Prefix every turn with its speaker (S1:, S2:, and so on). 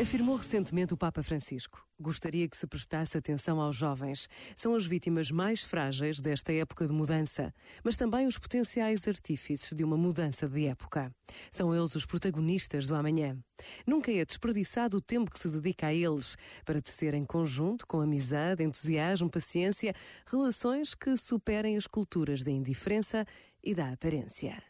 S1: Afirmou recentemente o Papa Francisco: Gostaria que se prestasse atenção aos jovens. São as vítimas mais frágeis desta época de mudança, mas também os potenciais artífices de uma mudança de época. São eles os protagonistas do amanhã. Nunca é desperdiçado o tempo que se dedica a eles para tecer em conjunto, com amizade, entusiasmo, paciência, relações que superem as culturas da indiferença e da aparência.